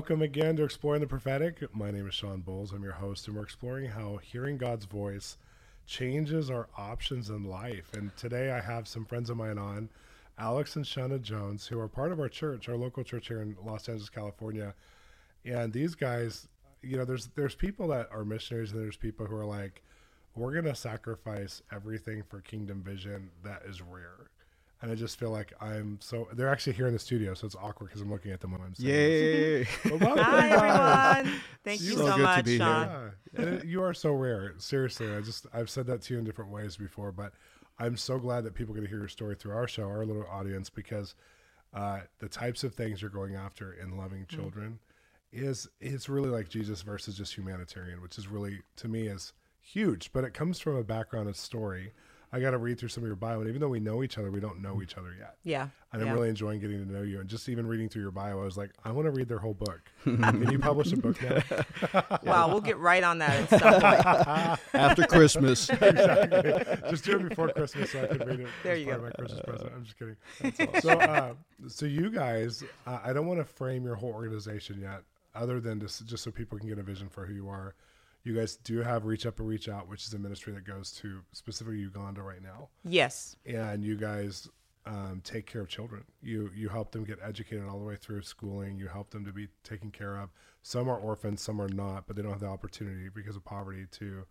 Welcome again to Exploring the Prophetic. My name is Shawn Bolz. I'm your host, and we're exploring how hearing God's voice changes our options in life. And today I have some friends of mine on, Alex and Shunna Jones, who are part of our church, our local church here in Los Angeles, California. And these guys, you know, there's there's people that are missionaries, and there's people who are like, we're gonna sacrifice everything for kingdom vision that is rare and I just feel like I'm so. They're actually here in the studio, so it's awkward because I'm looking at them when I'm saying. Yay! Hi everyone. Thank you so, so much, Shawn. Yeah. It, you are so rare. Seriously, I just I've said that to you in different ways before, but I'm so glad that people get to hear your story through our show, our little audience, because uh, the types of things you're going after in loving mm. children mm. is it's really like Jesus versus just humanitarian, which is really to me is huge. But it comes from a background of story I got to read through some of your bio, and even though we know each other, we don't know each other yet. Yeah, and yeah. I'm really enjoying getting to know you. And just even reading through your bio, I was like, I want to read their whole book. Can you publish a book now? wow, we'll get right on that at some after Christmas. exactly. Just do it before Christmas so I can read it. There you go. my Christmas present. I'm just kidding. Awesome. So, uh, so you guys, uh, I don't want to frame your whole organization yet, other than just just so people can get a vision for who you are you guys do have Reach Up and Reach Out, which is a ministry that goes to specifically Uganda right now. Yes. And you guys um, take care of children. You you help them get educated all the way through schooling. You help them to be taken care of. Some are orphans, some are not, but they don't have the opportunity because of poverty to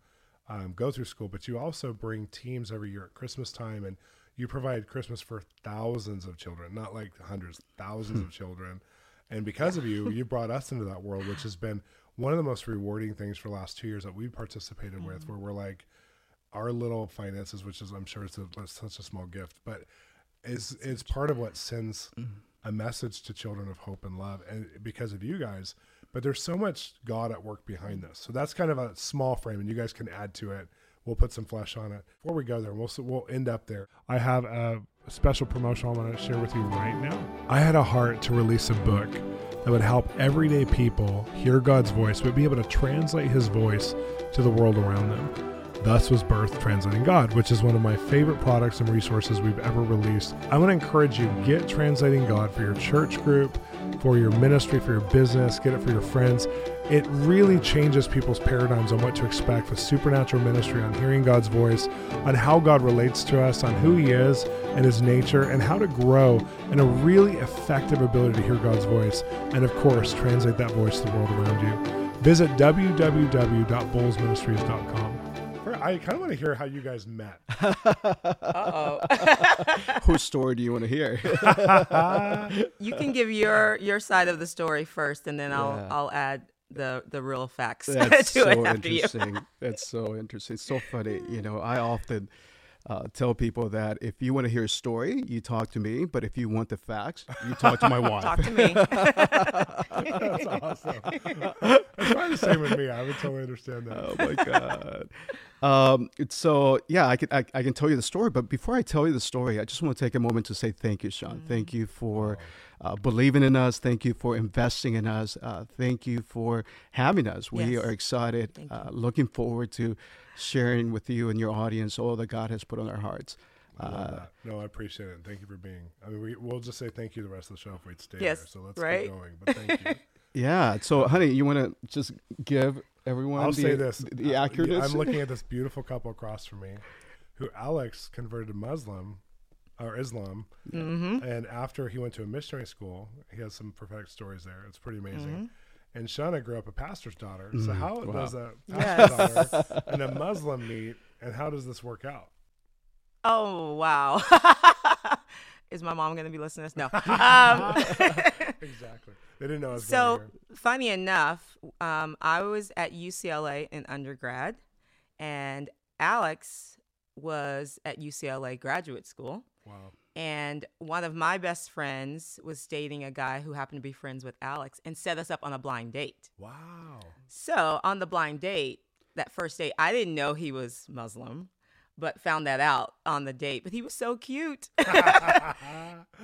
um, go through school. But you also bring teams every year at Christmas time, and you provide Christmas for thousands of children, not like hundreds, thousands of children. And because of you, you brought us into that world, which has been one of the most rewarding things for the last two years that we've participated mm-hmm. with, where we're like, our little finances, which is I'm sure it's, a, it's such a small gift, but is it's part of what sends mm-hmm. a message to children of hope and love, and because of you guys. But there's so much God at work behind this, so that's kind of a small frame, and you guys can add to it. We'll put some flesh on it before we go there. We'll we'll end up there. I have a special promotion I want to share with you right now. I had a heart to release a book that would help everyday people hear God's voice, but be able to translate his voice to the world around them. Thus was birth Translating God, which is one of my favorite products and resources we've ever released. I want to encourage you get Translating God for your church group, for your ministry, for your business, get it for your friends. It really changes people's paradigms on what to expect with supernatural ministry, on hearing God's voice, on how God relates to us, on who He is and His nature, and how to grow in a really effective ability to hear God's voice, and of course, translate that voice to the world around you. Visit www.bolzministries.com. I kind of want to hear how you guys met. Uh oh. Whose story do you want to hear? you can give your your side of the story first, and then I'll yeah. I'll add the the real facts That's to so it after interesting. you. That's so interesting. So funny. You know, I often uh, tell people that if you want to hear a story, you talk to me. But if you want the facts, you talk to my wife. talk to me. That's awesome. It's probably the same with me. I would totally understand that. Oh my god. Um, so yeah, I can I, I, can tell you the story. But before I tell you the story, I just want to take a moment to say thank you, Shawn. Mm. Thank you for. Uh, believing in us. Thank you for investing in us. Uh, thank you for having us. We yes. are excited, uh, looking forward to sharing with you and your audience all that God has put on our hearts. Uh, no, I appreciate it. Thank you for being. I mean, we, we'll just say thank you the rest of the show if we'd stay yes, there. So let's right? keep going. But thank you. yeah. So, honey, you want to just give everyone I'll the, say this: the accuracy. I'm looking at this beautiful couple across from me, who Alex converted to Muslim or Islam, mm-hmm. and after he went to a missionary school, he has some prophetic stories there. It's pretty amazing. Mm-hmm. And Shunna grew up a pastor's daughter. So mm, how wow. does a pastor's yes. daughter and a Muslim meet, and how does this work out? Oh wow! Is my mom going to be listening to this? No. Um, exactly. They didn't know. so funny enough, um, I was at UCLA in undergrad, and Alex was at UCLA graduate school. Wow. And one of my best friends was dating a guy who happened to be friends with Alex and set us up on a blind date. Wow. So on the blind date, that first date, I didn't know he was Muslim, but found that out on the date. But he was so cute.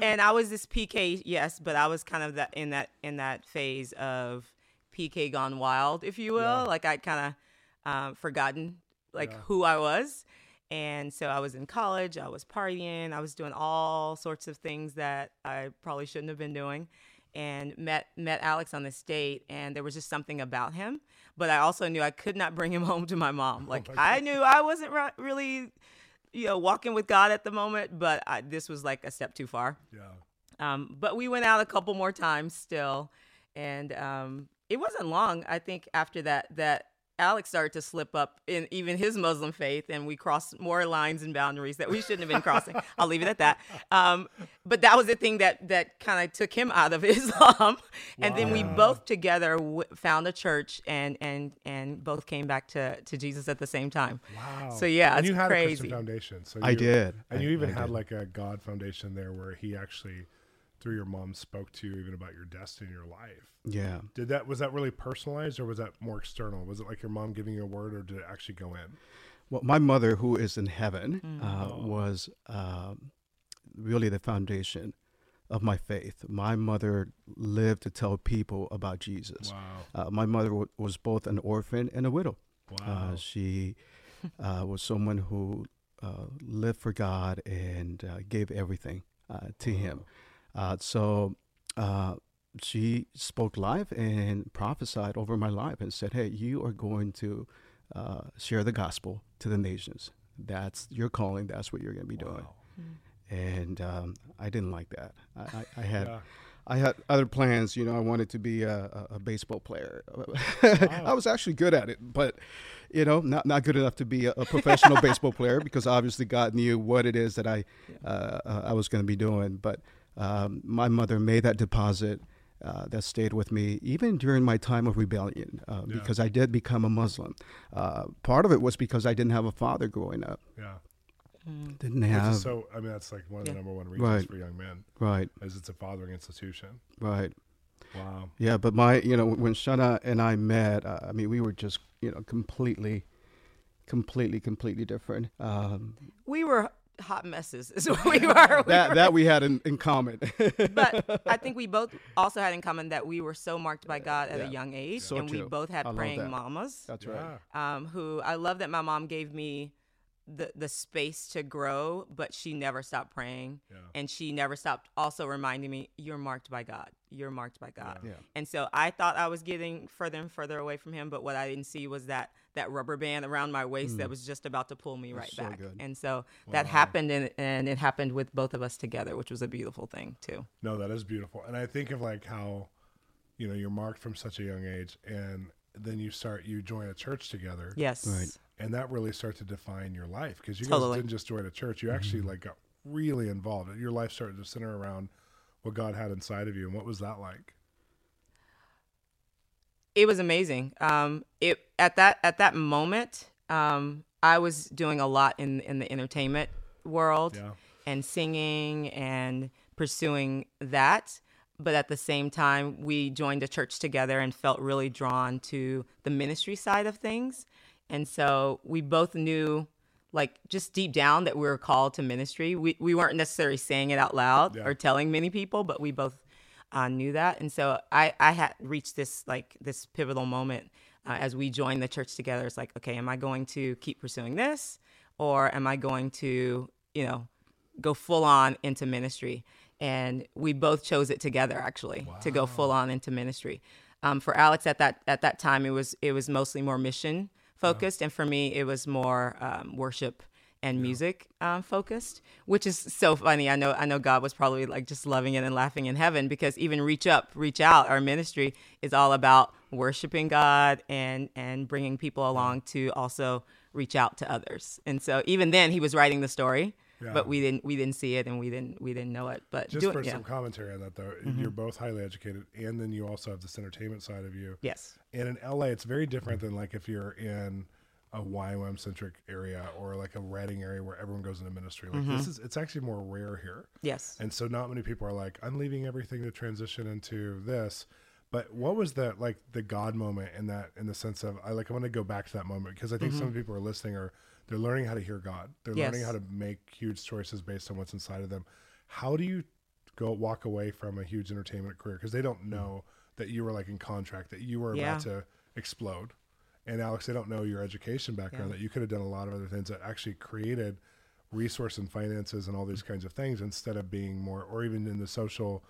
and I was this PK, yes, but I was kind of that in that in that phase of PK gone wild, if you will. Yeah. Like I'd kind of um, forgotten like yeah. who I was. And so I was in college, I was partying, I was doing all sorts of things that I probably shouldn't have been doing. And met met Alex on this date, and there was just something about him. But I also knew I could not bring him home to my mom. Oh like oh my I knew I wasn't really, you know, walking with God at the moment, but I, this was like a step too far. Yeah. Um, but we went out a couple more times still, and um, it wasn't long. I think after that that Alex started to slip up in even his Muslim faith, and we crossed more lines and boundaries that we shouldn't have been crossing. I'll leave it at that. Um, but that was the thing that that kind of took him out of Islam, and wow. then we both together w- found a church and and and both came back to to Jesus at the same time. Wow! So yeah, and it's you had crazy. a Christian foundation. So you, I did, and you even I had did. like a God foundation there, where He actually through your mom spoke to you even about your destiny, your life. Yeah. Did that was that really personalized or was that more external? Was it like your mom giving you a word or did it actually go in? Well, my mother, who is in heaven, mm. uh, oh. was uh, really the foundation of my faith. My mother lived to tell people about Jesus. Wow. Uh, my mother w- was both an orphan and a widow. Wow. Uh, she uh, was someone who uh, lived for God and gave everything to wow. Him. Uh, so uh, she spoke life and prophesied over my life and said, Hey, you are going to uh, share the gospel to the nations. That's your calling. That's what you're going to be doing. And um, I didn't like that. I, I, I had. Yeah. I had other plans. You know, I wanted to be a, a, a baseball player. I was actually good at it, but you know, not not good enough to be a, a professional baseball player because obviously God knew what it is that I uh, uh, I was going to be doing. But um, my mother made that deposit uh, that stayed with me even during my time of rebellion uh, yeah. because I did become a Muslim. Uh, part of it was because I didn't have a father growing up. Yeah. Mm. Didn't have. so, I mean, that's like one of the number one reasons right. for young men. Right. Is it's a fathering institution. Right. Wow. Yeah, but my, you know, when Shunna and I met, uh, I mean, we were just, you know, completely, completely, completely different. Um, we were hot messes is what we were. We that were. that we had in, in common. but I think we both also had in common that we were so marked by God at yeah. a young age, so and true. we both had I praying mamas. That's right. Um, who I love that my mom gave me the the space to grow, but she never stopped praying, yeah. and she never stopped also reminding me, "You're marked by God. You're marked by God." Yeah. And so I thought I was getting further and further away from Him, but what I didn't see was that that rubber band around my waist mm. that was just about to pull me That's right so back. Good. And so wow. that happened, and and it happened with both of us together, which was a beautiful thing too. No, that is beautiful, and I think of like how, you know, you're marked from such a young age, and then you start you join a church together. Yes. Right and that really starts to define your life because you totally. guys didn't just join a church; you actually mm-hmm. like got really involved. Your life started to center around what God had inside of you, and what was that like? It was amazing. Um, it at that at that moment, um, I was doing a lot in in the entertainment world yeah. and singing and pursuing that. But at the same time, we joined a church together and felt really drawn to the ministry side of things. And so we both knew like just deep down that we were called to ministry. We we weren't necessarily saying it out loud yeah. or telling many people, but we both uh, knew that. And so I I had reached this like this pivotal moment uh, as we joined the church together. It's like, okay, am I going to keep pursuing this, or am I going to you know go full on into ministry? And we both chose it together actually wow. to go full on into ministry. Um, for Alex at that at that time, it was it was mostly more mission focused, and for me, it was more um, worship and music um, focused, which is so funny. I know I know God was probably like just loving it and laughing in heaven because even reach up, reach out, our ministry is all about worshiping God and and bringing people along to also reach out to others. And so even then, He was writing the story. Yeah. But we didn't we didn't see it and we didn't we didn't know it. But just for yeah. some commentary on that though, mm-hmm. you're both highly educated, and then you also have this entertainment side of you. Yes. And in LA, it's very different than like if you're in a YWAM centric area or like a Redding area where everyone goes into ministry. Like this is it's actually more rare here. Yes. And so not many people are like, I'm leaving everything to transition into this. But what was the like the God moment in that in the sense of I like I want to go back to that moment because I think some people are listening are they're learning how to hear God. They're learning how to make huge choices based on what's inside of them. How do you go walk away from a huge entertainment career because they don't know that you were like in contract that you were Yeah. about to explode. And Alex, they don't know your education background Yeah. that you could have done a lot of other things that actually created resource and finances and all these kinds of things instead of being more or even in the social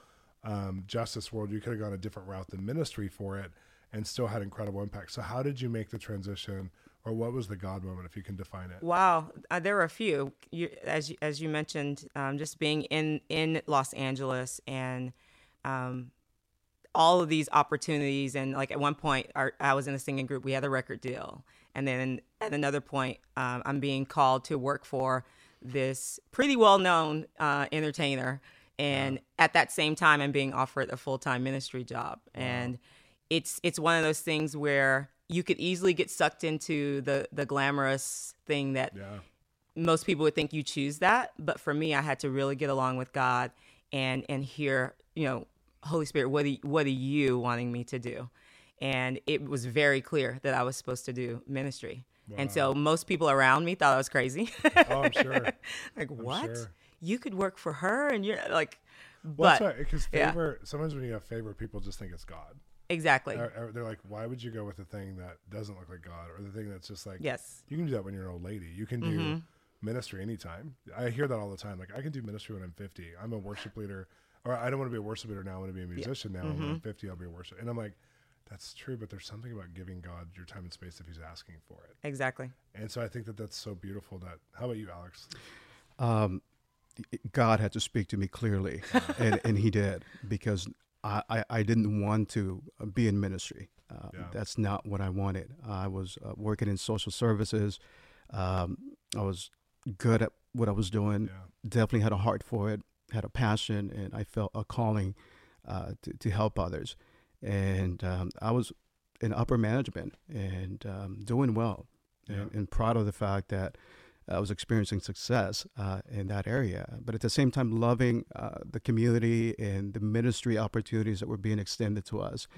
um, justice world you could have gone a different route than ministry for it and still had incredible impact so how did you make the transition or what was the god moment if you can define it? Wow, uh, there were a few. You, as you, as you mentioned, um, just being in in Los Angeles and um, all of these opportunities, and like at one point, our, I was in a singing group. We had a record deal, and then at another point, um, I'm being called to work for this pretty well known uh, entertainer, and at that same time, I'm being offered a full time ministry job, and it's it's one of those things where you could easily get sucked into the the glamorous thing that yeah. most people would think you choose that but for me i had to really get along with god and and hear you know holy spirit what are, you- what are you wanting me to do? And it was very clear that i was supposed to do ministry. And so most people around me thought i was crazy. Oh i'm sure. Like what? sure. you could work for her and you're like well, but because yeah. favor sometimes when you have favor people just think it's god exactly Or- or they're like why would you go with the thing that doesn't look like god or the thing that's just like yes You can do that when you're an old lady. You can do ministry anytime. I hear that all the time. Like I can do ministry when I'm 50. I'm a worship leader, or I don't want to be a worship leader now. I want to be a musician now. When I'm 50, I'll be a worship. And I'm like, that's true, but there's something about giving God your time and space if He's asking for it. exactly And so I think that that's so beautiful. That how about you, Alex? um, God had to speak to me clearly, and, and He did because I, I, didn't want to be in ministry. Uh, Yeah. That's not what I wanted. I was uh, working in social services. Um, I was good at what I was doing. Yeah. Definitely had a heart for it. Had a passion, and I felt a calling uh, to, to help others. And um, I was in upper management and um, doing well, and, and proud of the fact that I was experiencing success uh, in that area, but at the same time, loving uh, the community and the ministry opportunities that were being extended to us.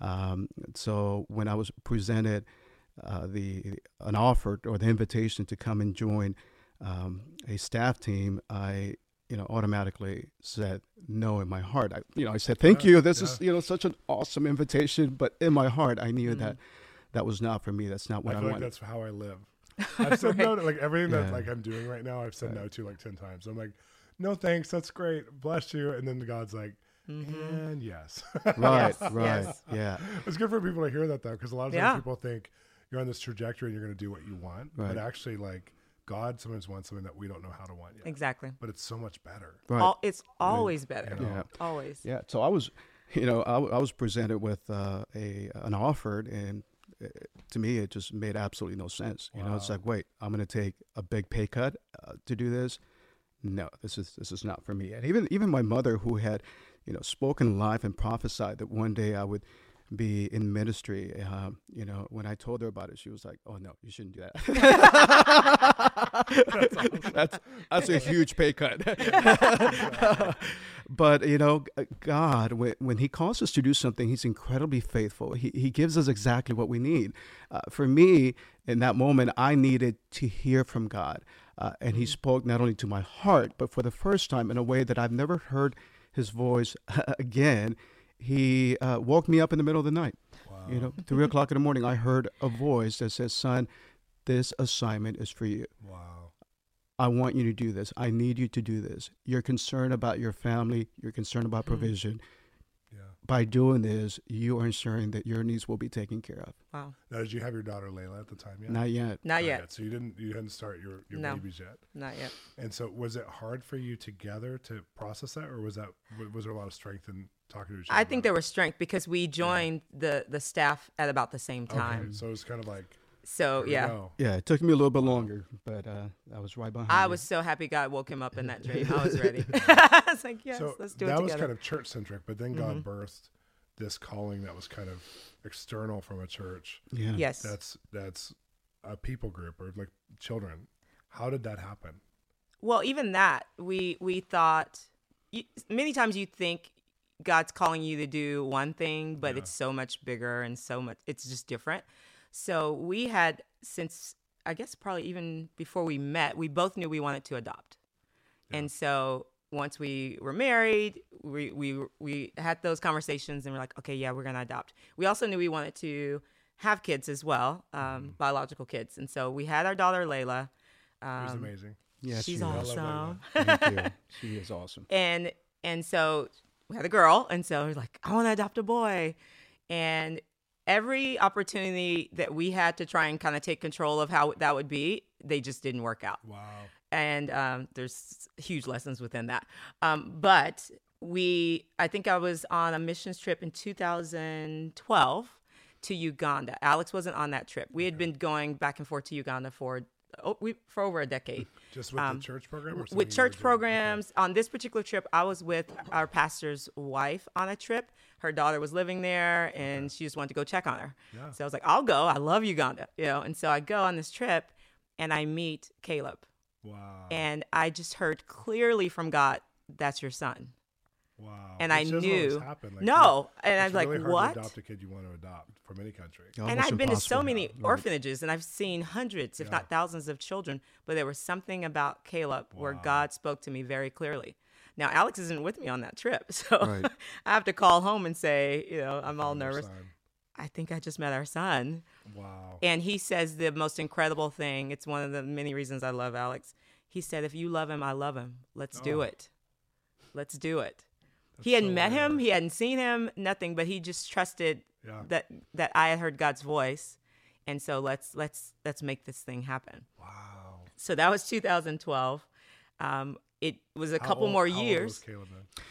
Um, so when I was presented uh, the an offer or the invitation to come and join um, a staff team, I you know automatically said no in my heart. I you know I said thank Yeah, you. This is you know such an awesome invitation, but in my heart I knew that that was not for me. That's not what I I, like wanted. that's how I live. I've said no to like everything that Yeah. like I'm doing right now. I've said no to like ten times. I'm like, no thanks, that's great, bless you. And then the God's like, and yes. Right, Yes, right, yes. yeah. It's good for people to hear that though, because a lot of times Yeah. people think you're on this trajectory and you're going to do what you want, Right. but actually, like God sometimes wants something that we don't know how to want yet. exactly But it's so much better. Right. All, it's always better Yeah. always Yeah, so I was, you know, I was presented with uh, a an offer, and to me, it just made absolutely no sense. You know, it's like, wait, I'm going to take a big pay cut uh, to do this. No, this is this is not for me. And even even my mother, who had, you know, spoken live and prophesied that one day I would be in ministry. Um, you know, when I told her about it, she was like, "Oh no, you shouldn't do that." that's that's a huge pay cut. but you know, God, when, when He calls us to do something, He's incredibly faithful. He He gives us exactly what we need. Uh, for me, in that moment, I needed to hear from God, uh, and He spoke not only to my heart, but for the first time in a way that I've never heard His voice again. He uh, woke me up in the middle of the night. You know, three o'clock in the morning, I heard a voice that says, "Son, this assignment is for you." Wow. I want you to do this. I need you to do this. You're concerned about your family. You're concerned about provision. Yeah. By doing this, you are ensuring that your needs will be taken care of. wow Now, did you have your daughter Layla at the time yet? Not yet. not yet So you didn't you hadn't start your your No. babies yet. not yet And so was it hard for you together to process that, or was that was there a lot of strength in talking to each other? I think about there was strength because we joined the the staff at about the same time. Okay, so it was kind of like So here we yeah. Yeah, it took me a little bit longer, but uh, I was right behind. I you. was so happy God woke him up in that dream. I was ready. I was like, yes, so let's do it. that it was. Mm-hmm. kind of church centric, but then God birthed this calling that was kind of external from a church. Yeah. yes, That's that's a people group or like children. How did that happen? Well, even that, we we thought you, many times you think God's calling you to do one thing, but Yeah. it's so much bigger and so much it's just different. So we had since I guess probably even before we met, we both knew we wanted to adopt. And so once we were married, we we we had those conversations and we're like, okay, yeah, we're gonna adopt. We also knew we wanted to have kids as well, um, biological kids. And so we had our daughter Layla. It was Um, amazing. Yeah, she's she awesome. Thank you. She is awesome. and and so we had a girl and so we're like i want to adopt a boy and every opportunity that we had to try and kind of take control of how that would be they just didn't work out. Wow. and um, there's huge lessons within that. Um, but we i think i was on a missions trip in 2012 to uganda. Alex wasn't on that trip. We had been going back and forth to uganda for oh, we, for over a decade. Just with the church program or Um, with church programs. On this particular trip i was with our pastor's wife on a trip her daughter was living there and she just wanted to go check on her Yeah. so i was like i'll go i love uganda you know and so i go on this trip and i meet caleb Wow. and i just heard clearly from god that's your son wow. and I Which doesn't knew- Like, no you- and i it's was like really hard what To adopt a kid you want to adopt from any country. Oh, and I've been to so many Right. orphanages and I've seen hundreds, if Yeah. not thousands, of children, but there was something about Caleb where God spoke to me very clearly. Now, Alex isn't with me on that trip, so Right. I have to call home and say, you know, I'm all nervous. I think I just met our son. Wow. And he says the most incredible thing. It's one of the many reasons I love Alex. He said, if you love him, I love him. Let's do Oh. it. Let's do it. he hadn't so met him, he hadn't seen him, nothing, but he just trusted Yeah. that that I had heard God's voice. And so let's let's let's make this thing happen. Wow. So that was 2012. Um, it was a How couple old- more how old was years. Caleb then?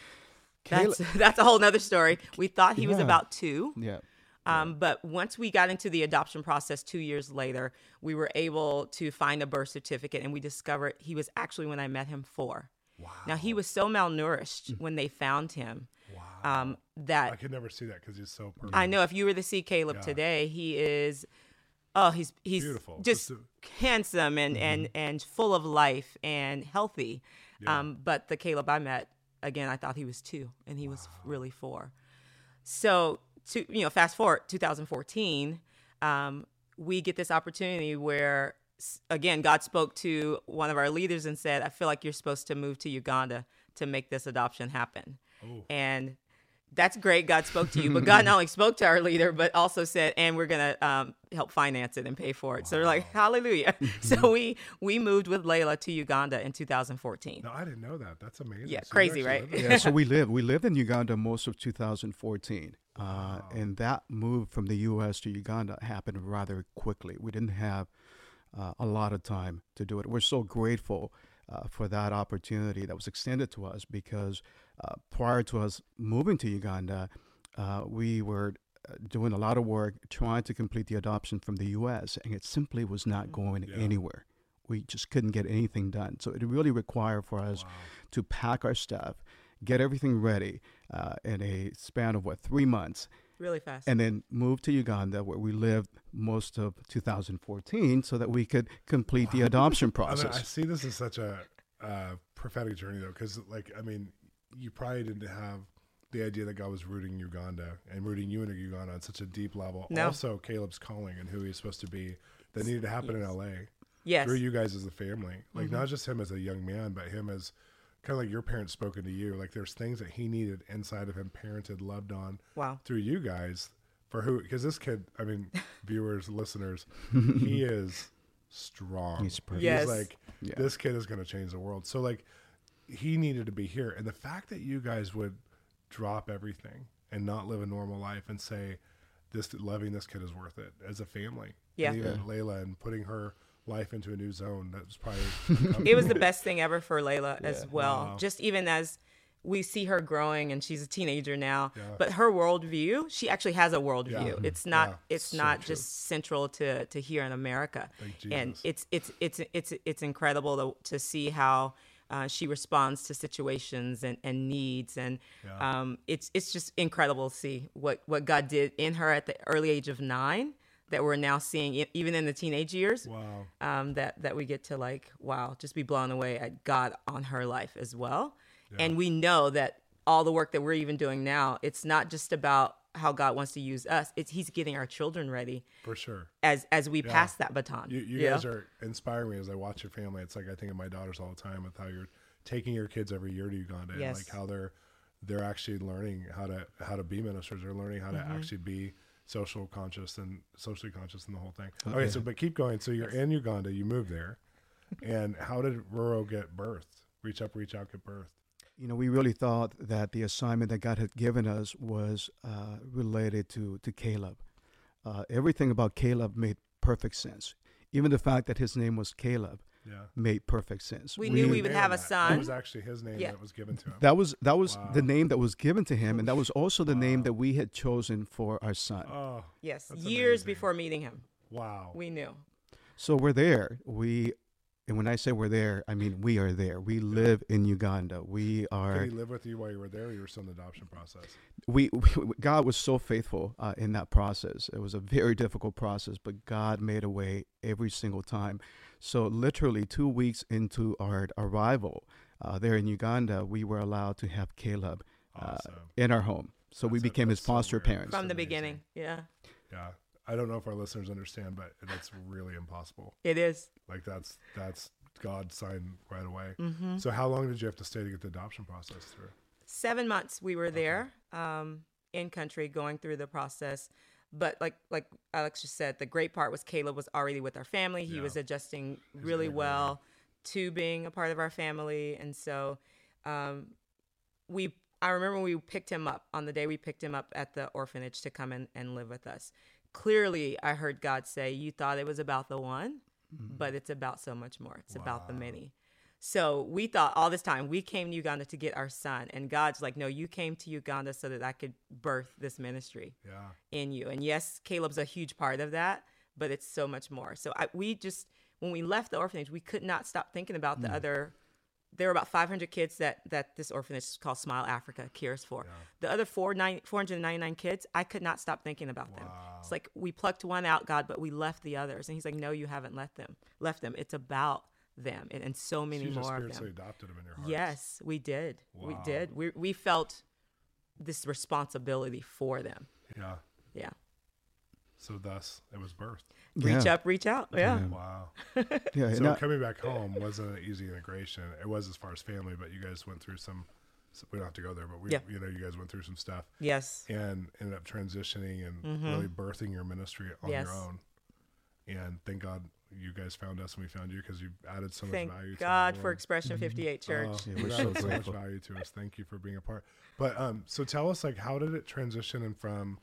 That's that's a whole nother story. We thought he was about two. Yeah. Um, but once we got into the adoption process two years later, we were able to find a birth certificate and we discovered he was actually, when I met him, four. Wow. Now, he was so malnourished when they found him Wow. um, that I could never see that because he's so perfect. I know if you were to see Caleb Yeah. today, he is, oh, he's he's Beautiful. just Just handsome and and and full of life and healthy. Yeah. Um, but the Caleb I met, again, I thought he was two, and he was really four. So to you know, fast forward 2014, um, we get this opportunity where again God spoke to one of our leaders and said, "I feel like you're supposed to move to Uganda to make this adoption happen." Oh. And that's great. God spoke to you, but God not only spoke to our leader, but also said, "And we're gonna um, help finance it and pay for it." So we're like, "Hallelujah!" so we we moved with Layla to Uganda in 2014. No, I didn't know that. That's amazing. Yeah, So crazy, right? yeah, so we lived we lived in Uganda most of 2014, uh, and that move from the U.S. to Uganda happened rather quickly. We didn't have uh, a lot of time to do it. We're so grateful uh, for that opportunity that was extended to us because uh, prior to us moving to Uganda, uh, we were uh, doing a lot of work trying to complete the adoption from the U.S. and it simply was not going Yeah. anywhere. We just couldn't get anything done. So it really required for us Wow. to pack our stuff, get everything ready uh, in a span of what three months, Really fast. and then move to Uganda, where we lived most of 2014, so that we could complete the adoption I, mean, process. I see this as such a uh, prophetic journey though, because like I mean, you probably didn't have the idea that God was rooting Uganda and rooting you into Uganda on such a deep level. No. Also, Caleb's calling and who he's supposed to be that needed to happen in L.A. yes. through you guys as a family. Like Mm-hmm. not just him as a young man, but him as kind of like your parents spoken to you. Like there's things that he needed inside of him, parented, loved on Wow. through you guys. For who? Because this kid, I mean, viewers, listeners, he is strong. He's perfect. Yes. like Yeah. this kid is going to change the world. So like he needed to be here, and the fact that you guys would drop everything and not live a normal life and say this loving this kid is worth it as a family. Yeah. And even Layla and putting her life into a new zone. That was probably it was the best thing ever for Layla as well. Wow. Just even as we see her growing and she's a teenager now, Yeah. but her worldview, she actually has a worldview. Yeah. Mm-hmm. It's not Yeah. it's So not true. just central to to here in America. Thank And it's it's it's it's it's incredible to to see how uh, she responds to situations and, and needs and Yeah. um, it's it's just incredible to see what, what God did in her at the early age of nine that we're now seeing even in the teenage years Wow. um, that that we get to like wow just be blown away at god on her life as well and we know that all the work that we're even doing now it's not just about how god wants to use us it's he's getting our children ready For sure. as as we pass that baton You, you Yeah. guys are inspiring me as I watch your family. It's like I think of my daughters all the time with how you're taking your kids every year to Uganda and like how they're they're actually learning how to how to be ministers. They're learning how Mm-hmm. to actually be social conscious and socially conscious and the whole thing. Oh, okay, so but keep going. So you're in Uganda. You moved there, and how did Roro get birthed? Reach up, reach out, get birthed. You know, we really thought that the assignment that God had given us was uh, related to to Caleb. Uh, everything about Caleb made perfect sense. Even the fact that his name was Caleb Yeah. made perfect sense. We knew we would Nailed have a son. That was actually his name Yeah. that was given to him. That was that was the name that was given to him, and that was also the name that we had chosen for our son. oh, yes years amazing. before meeting him wow. we knew So we're there. We, and when I say we're there, I mean we are there. We live in Uganda. We are. Did he live with you while you were there? Or you were still in the adoption process. we, we God was so faithful uh, in that process. It was a very difficult process, but God made a way every single time. So literally two weeks into our arrival uh, there in Uganda, we were allowed to have Caleb uh, Awesome. in our home. So we That's a- became his that's so foster parents. from the amazing. beginning yeah Yeah. I don't know if our listeners understand, but that's really impossible. it is Like that's that's God's sign right away. Mm-hmm. So how long did you have to stay to get the adoption process through? seven months we were there um, in country going through the process but like like alex just said the great part was caleb was already with our family he Yeah. was adjusting was really well to being a part of our family and so um, we i remember we picked him up on the day we picked him up at the orphanage to come in and live with us clearly i heard god say you thought it was about the one mm-hmm. but it's about so much more it's about the many so we thought all this time we came to Uganda to get our son, and God's like, no, you came to Uganda so that I could birth this ministry Yeah. in you. And yes, Caleb's a huge part of that, but it's so much more. So I, we just when we left the orphanage, we could not stop thinking about the mm. other. There were about 500 kids that that this orphanage called Smile Africa cares for. The other four nine, 499 kids, I could not stop thinking about them. It's like we plucked one out, God, but we left the others. And He's like, no, you haven't left them. Left them. It's about them and, and so many more of them. adopted them in your heart. Yes, we did. We did. We we felt this responsibility for them. Yeah. Yeah. So thus it was birthed. Reach Yeah. up, reach out. Yeah. Yeah. Wow. Yeah, So and I- coming back home wasn't an easy integration. It was as far as family, but you guys went through some. so We don't have to go there, but we, Yeah. you know, you guys went through some stuff Yes. and ended up transitioning and really birthing your ministry on Mm-hmm. Yes. your own. And thank God you guys found us and we found you because you added so much Thank value. to God the for Lord. Expression 58 Church. Oh, Yeah, we're so so much value to us. Thank you for being a part. But um, so tell us, like, how did it transition and from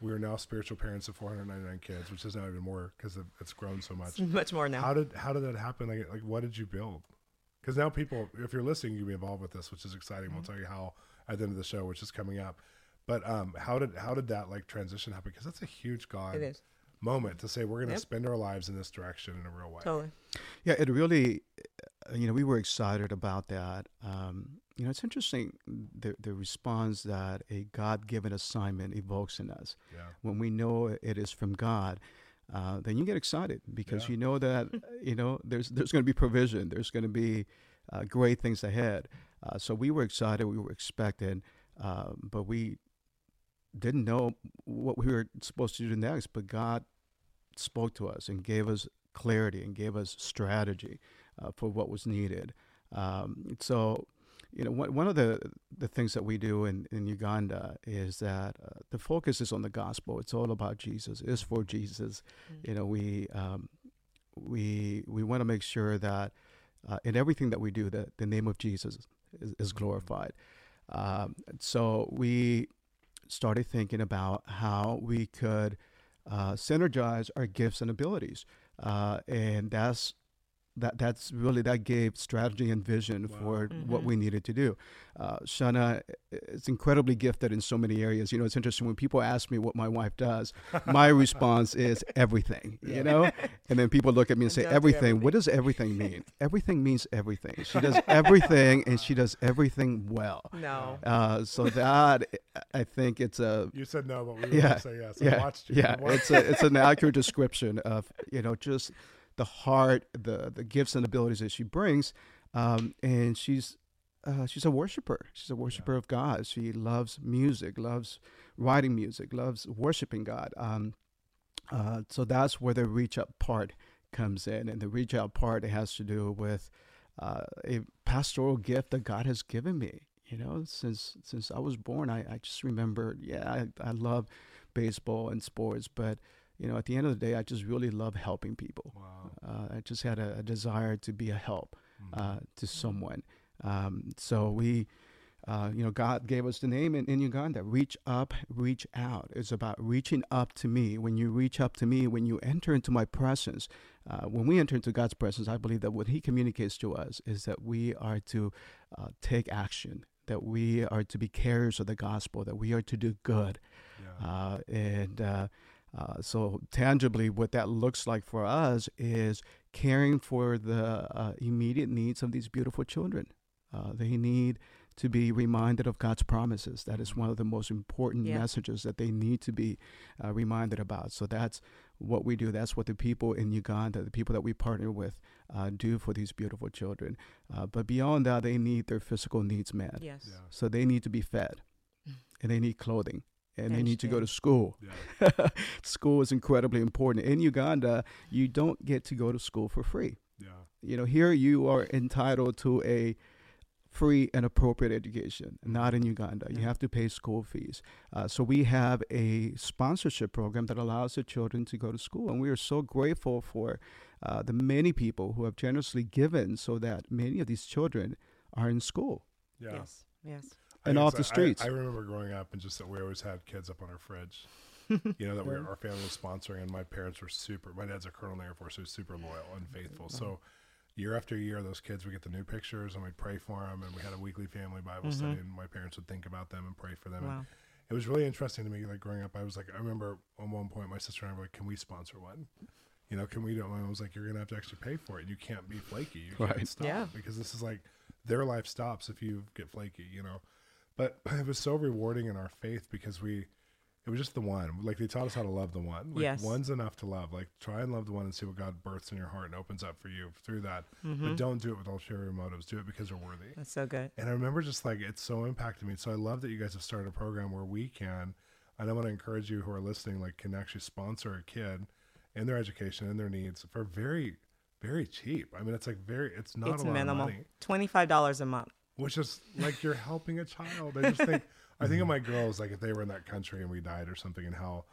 we are now spiritual parents of 499 kids, which is now even more because it's grown so much. Much more now. How did how did that happen? Like, like what did you build? Because now people, if you're listening, you can be involved with this, which is exciting. We'll tell you how at the end of the show, which is coming up. But um, how did how did that like transition happen? Because that's a huge God it is. moment to say we're going to Yep. spend our lives in this direction in a real way. Totally. Yeah, it really, uh, you know, we were excited about that. Um, you know, it's interesting the the response that a God given assignment evokes in us Yeah, when we know it is from God. Uh, then you get excited because Yeah. you know that you know there's there's going to be provision. There's going to be uh, great things ahead. Uh, so we were excited. We were expecting, uh, but we didn't know what we were supposed to do next. But God spoke to us and gave us clarity and gave us strategy uh, for what was needed. Um, so, you know, one, one of the the things that we do in, in Uganda is that uh, the focus is on the gospel. It's all about Jesus. It's for Jesus. You know, we um, we we want to make sure that uh, in everything that we do, that the name of Jesus is, is glorified. Um, so we started thinking about how we could uh, synergize our gifts and abilities, uh, and that's that that's really that gave strategy and vision Wow. for what Mhm. we needed to do. Uh, Shunna is incredibly gifted in so many areas. You know, it's interesting when people ask me what my wife does. My response is everything. You know, and then people look at me and say Don't do everything. What does everything mean? everything means everything. She does everything, and she does everything well. No. Uh, so that I think it's a You said no, but we were Yeah, going to say yes. I yeah, watched you. yeah. Watched- It's a, it's an accurate description of you know just the heart, the the gifts and abilities that she brings, um, and she's uh, she's a worshiper. She's a worshiper of God. She loves music, loves writing music, loves worshiping God. Um, uh, so that's where the reach up part comes in, and the reach out part has to do with uh, a pastoral gift that God has given me. You know, since since I was born, I, I just remember, yeah, I, I love baseball and sports, but you know, at the end of the day, I just really love helping people. wow. Uh, I just had a, a desire to be a help Mhm. uh, to someone. Um, so we, uh, you know, God gave us the name in, in Uganda. Reach up, reach out. It's about reaching up to me. When you reach up to me, when you enter into my presence, uh, when we enter into God's presence, I believe that what He communicates to us is that we are to uh, take action, that we are to be carriers of the gospel, that we are to do good. yeah. Uh, and uh, so, tangibly, what that looks like for us is caring for the uh, immediate needs of these beautiful children. Uh, they need to be reminded of God's promises. That is one of the most important Yeah. messages that they need to be uh, reminded about. So, that's what we do. That's what the people in Uganda, the people that we partner with, uh, do for these beautiful children. Uh, but beyond that, they need their physical needs met. Yes. yeah. So, they need to be fed, and they need clothing, and they need to go to school. Yeah. school is incredibly important. In Uganda, you don't get to go to school for free. Yeah. You know, here you are entitled to a free and appropriate education. Not in Uganda. You have to pay school fees. Uh, so we have a sponsorship program that allows the children to go to school, and we are so grateful for uh, the many people who have generously given so that many of these children are in school. Yeah. Yes. Yes. I and off the streets. I, remember growing up and just that we always had kids up on our fridge. you know that we Yeah. our family was sponsoring, and my parents were super. My dad's a colonel in the Air Force, so he's super loyal and faithful. So year after year, those kids would get the new pictures, and we'd pray for them, and we had a weekly family Bible study, and my parents would think about them and pray for them. And it was really interesting to me. Like growing up, I was like, I remember at one point, my sister and I were like, "Can we sponsor one?" You know, can we do it? And I was like, "You're gonna have to actually pay for it. You can't be flaky. You can't Right. stop Yeah. because this is like their life stops if you get flaky." You know, but it was so rewarding in our faith because we it was just the one like they taught us how to love the one like Yes. one's enough to love like try and love the one and see what god births in your heart and opens up for you through that Mm-hmm. but don't do it with ulterior motives do it because you're worthy That's so good. and i remember just like it's so impacted me so i love that you guys have started a program where we can and i want to encourage you who are listening like can actually sponsor a kid in their education and their needs for very very cheap i mean it's like very it's not it's a lot minimal. of money Twenty five dollars a month. Which is like you're helping a child. I just think I think of my girls like if they were in that country and we died or something, and how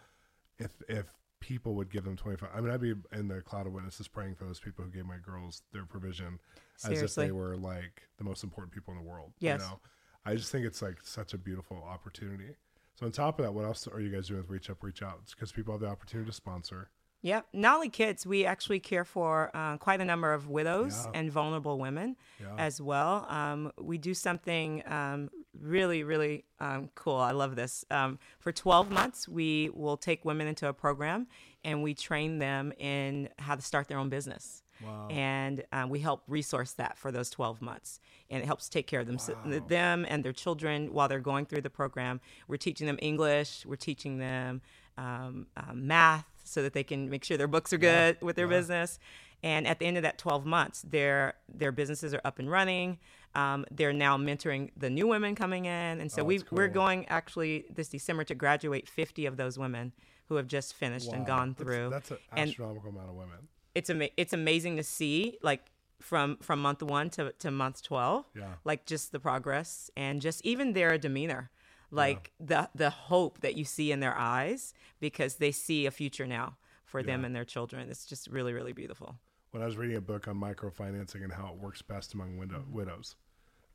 if if people would give them twenty five. I mean, I'd be in the cloud of witnesses praying for those people who gave my girls their provision as if they were like the most important people in the world. Yes. You know, I just think it's like such a beautiful opportunity. So on top of that, what else are you guys doing with Reach Up, Reach Out? Because people have the opportunity to sponsor. Yep. Not only kids, we actually care for uh, quite a number of widows Yeah. and vulnerable women Yeah. as well. Um, we do something um, really, really um, cool. I love this. Um, for 12 months, we will take women into a program and we train them in how to start their own business. Wow. And uh, we help resource that for those 12 months. And it helps take care of them, Wow. them and their children while they're going through the program. We're teaching them English, we're teaching them um, uh, math so that they can make sure their books are good with their yeah. business. And at the end of that 12 months, their their businesses are up and running. Um, they're now mentoring the new women coming in, and so Oh, we that's we're going actually this December to graduate 50 of those women who have just finished and gone through. That's, an And- astronomical amount of women. it's ama- it's amazing to see like from from month one to, to month 12 Yeah. like just the progress and just even their demeanor like the the hope that you see in their eyes because they see a future now for them and their children it's just really really beautiful when I was reading a book on microfinancing and how it works best among widow, widows,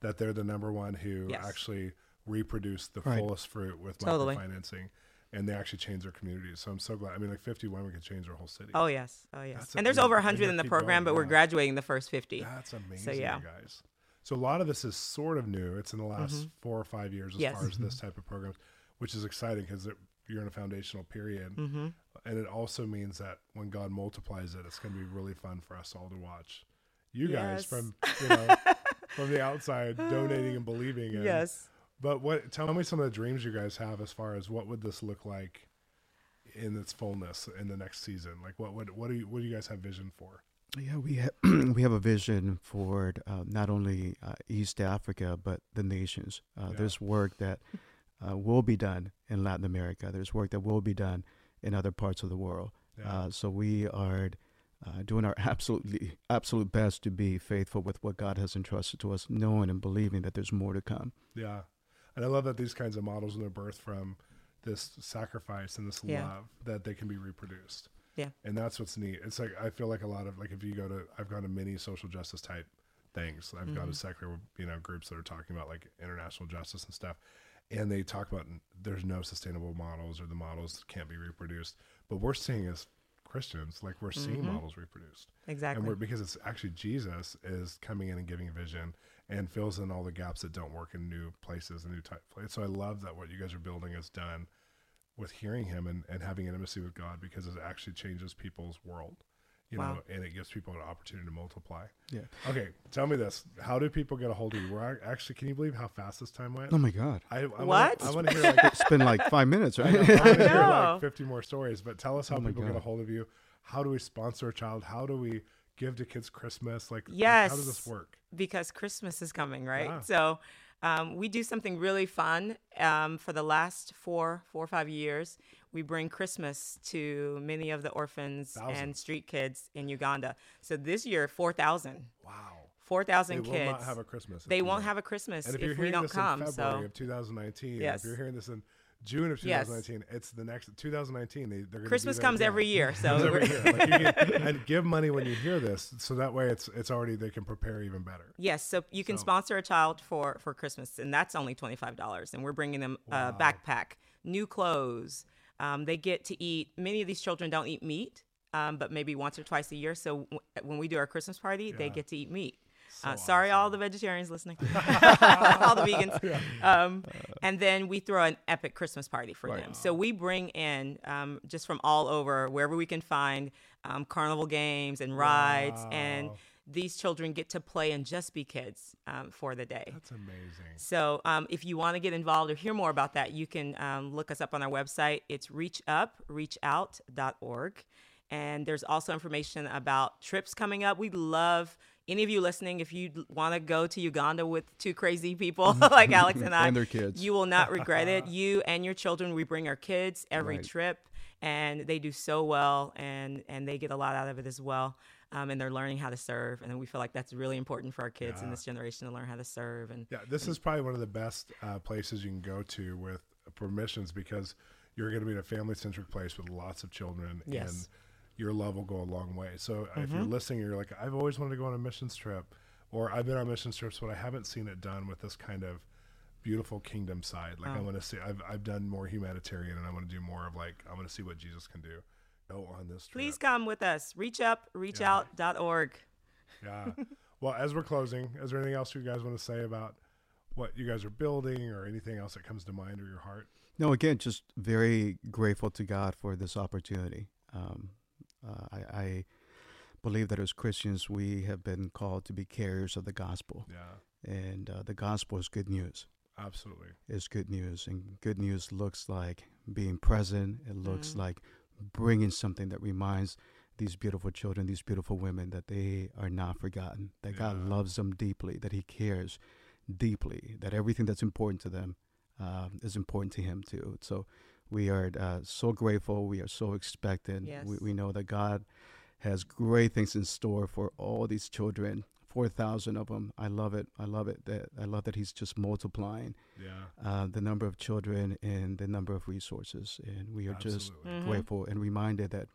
that they're the number one who Mm-hmm. Yes. actually reproduce the Right. fullest fruit with Totally. microfinancing and they actually change their communities. So I'm so glad. I mean, like 50 women could change their whole city. Oh yes, oh yes. That's and there's amazing. over 100 in the program, going, but we're graduating the first 50. That's amazing, so, yeah. you guys. So a lot of this is sort of new. It's in the last four or five years as Mm-hmm. Yes. far as this type of programs, which is exciting because you're in a foundational period, Mm-hmm. and it also means that when God multiplies it, it's going to be really fun for us all to watch. You guys from you know from the outside donating and believing in. Yes. But what? Tell me some of the dreams you guys have as far as what would this look like in its fullness in the next season. Like what would what do you what do you guys have vision for? Yeah, we have we have a vision for uh, not only uh, East Africa but the nations. Uh, Yeah. There's work that uh, will be done in Latin America. There's work that will be done in other parts of the world. Yeah. Uh, so we are uh, doing our absolutely absolute best to be faithful with what God has entrusted to us, knowing and believing that there's more to come. Yeah. And I love that these kinds of models when they're birthed from this sacrifice and this Yeah. love that they can be reproduced. Yeah. And that's what's neat. It's like I feel like a lot of like if you go to I've gone to many social justice type things. I've gone to mm-hmm. secular you know groups that are talking about like international justice and stuff. And they talk about there's no sustainable models or the models can't be reproduced. But we're seeing as Christians, like we're seeing mm-hmm. models reproduced. Exactly. And we're because it's actually Jesus is coming in and giving vision and fills in all the gaps that don't work in new places and new type places. So I love that what you guys are building is done with hearing him and, and having intimacy with God because it actually changes people's world. You Wow. know, and it gives people an opportunity to multiply. Yeah. Okay, tell me this. How do people get a hold of you? We're actually can you believe how fast this time went? Oh my God! I, I What? Wanna, I want to hear like It's been like five minutes, right? know, I want to hear like 50 more stories, but tell us how Oh my people get a hold of you. How do we sponsor a child? How do we give to kids Christmas? Like, like, Yes. how does this work? because Christmas is coming, right? Yeah. So um, we do something really fun. Um, for the last four, four or five years, we bring Christmas to many of the orphans Thousand. and street kids in Uganda. So this year, four thousand. Wow. 4,000 kids. They will not have a Christmas. they won't have a Christmas And if, if, you're we don't this come. in February So of 2019, Yes. if you're hearing this in June of Yes. 2019, it's the next 2019. They, they're gonna Christmas comes again. every year. So every year. Like can- and give money when you hear this, so that way it's it's already they can prepare even better. Yes, so you can So- sponsor a child for for Christmas, and that's only twenty five dollars. And we're bringing them a backpack, new clothes. Um, they get to eat. Many of these children don't eat meat, um, but maybe once or twice a year. So w- when we do our Christmas party, they get to eat meat. So uh, sorry, all the vegetarians listening, all the vegans. Um, and then we throw an epic Christmas party for them. So we bring in um, just from all over, wherever we can find, um, carnival games and rides, and these children get to play and just be kids um, for the day. That's amazing. So, um, if you want to get involved or hear more about that, you can um, look us up on our website. It's reachupreachout.org. And there's also information about trips coming up. We'd love any of you listening, if you want to go to Uganda with two crazy people like Alex and I, And their kids. you will not regret it. You and your children, we bring our kids every Right. trip, and they do so well, and and they get a lot out of it as well. Um, and they're learning how to serve, and we feel like that's really important for our kids in this generation to learn how to serve. And Yeah, this is probably one of the best uh, places you can go to with permissions because you're going to be in a family centric place with lots of children Yes. and your love will go a long way. So uh, if you're listening, you're like, I've always wanted to go on a missions trip, or I've been on missions trips, but I haven't seen it done with this kind of beautiful kingdom side. Like I want to see, I've, I've done more humanitarian and I want to do more of like, I want to see what Jesus can do. Go on this trip. Please come with us. Reach up, reachout.org. Yeah. well, as we're closing, is there anything else you guys want to say about what you guys are building or anything else that comes to mind or your heart? No, again, just very grateful to God for this opportunity. Um, uh, I, I believe that as Christians, we have been called to be carriers of the gospel, Yeah, and uh, the gospel is good news. absolutely. It's good news, and good news looks like being present. It looks Mhm. like bringing something that reminds these beautiful children, these beautiful women, that they are not forgotten. That God loves them deeply. That He cares deeply. That everything that's important to them um, is important to Him too. So we are uh, so grateful. We are so expectant. We, Yes. we know that God has great things in store for all these children. Four thousand of them. I love it. I love it. That I love that He's just multiplying Yeah, uh, the number of children and the number of resources, and we are just absolutely. Mhm. grateful and reminded that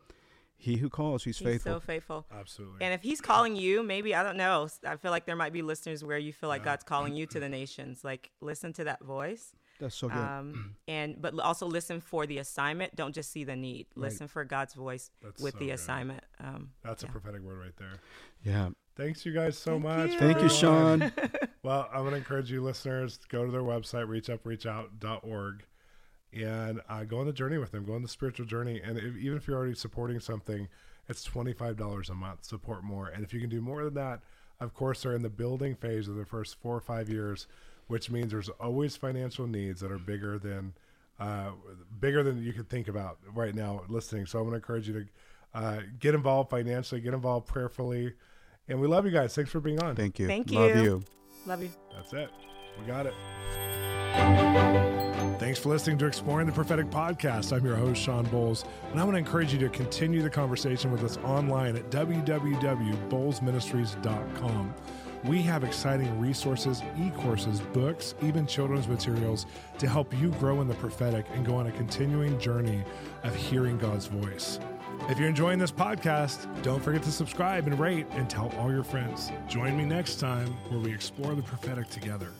He who calls, He's, He's faithful. so faithful. Absolutely. And if he's calling you, maybe I don't know. I feel like there might be listeners where you feel like Yeah. God's calling you to the nations. Like listen to that voice. That's so good. Um, and but also listen for the assignment. Don't just see the need. Right. Listen for God's voice That's with so the good. assignment. Um, That's yeah. a prophetic word right there. yeah. Thanks you guys so Thank much. you. for Thank you. Shawn. Well, I'm going to encourage you listeners to go to their website, reachupreachout.org, and uh, go on the journey with them. Go on the spiritual journey. And if, even if you're already supporting something, it's $25 a month. Support more. And if you can do more than that, of course, they're in the building phase of the first four or five years, which means there's always financial needs that are bigger than uh, bigger than you could think about right now listening. So I'm going to encourage you to uh, get involved financially, get involved prayerfully. And we love you guys. Thanks for being on. Thank you. Thank you. Love you. you. Love you. That's it. We got it. Thanks for listening to Exploring the Prophetic Podcast. I'm your host, Shawn Bolz, and I want to encourage you to continue the conversation with us online at www.bolzministries.com. We have exciting resources, e courses, books, even children's materials to help you grow in the prophetic and go on a continuing journey of hearing God's voice. If you're enjoying this podcast, don't forget to subscribe and rate and tell all your friends. Join me next time where we explore the prophetic together.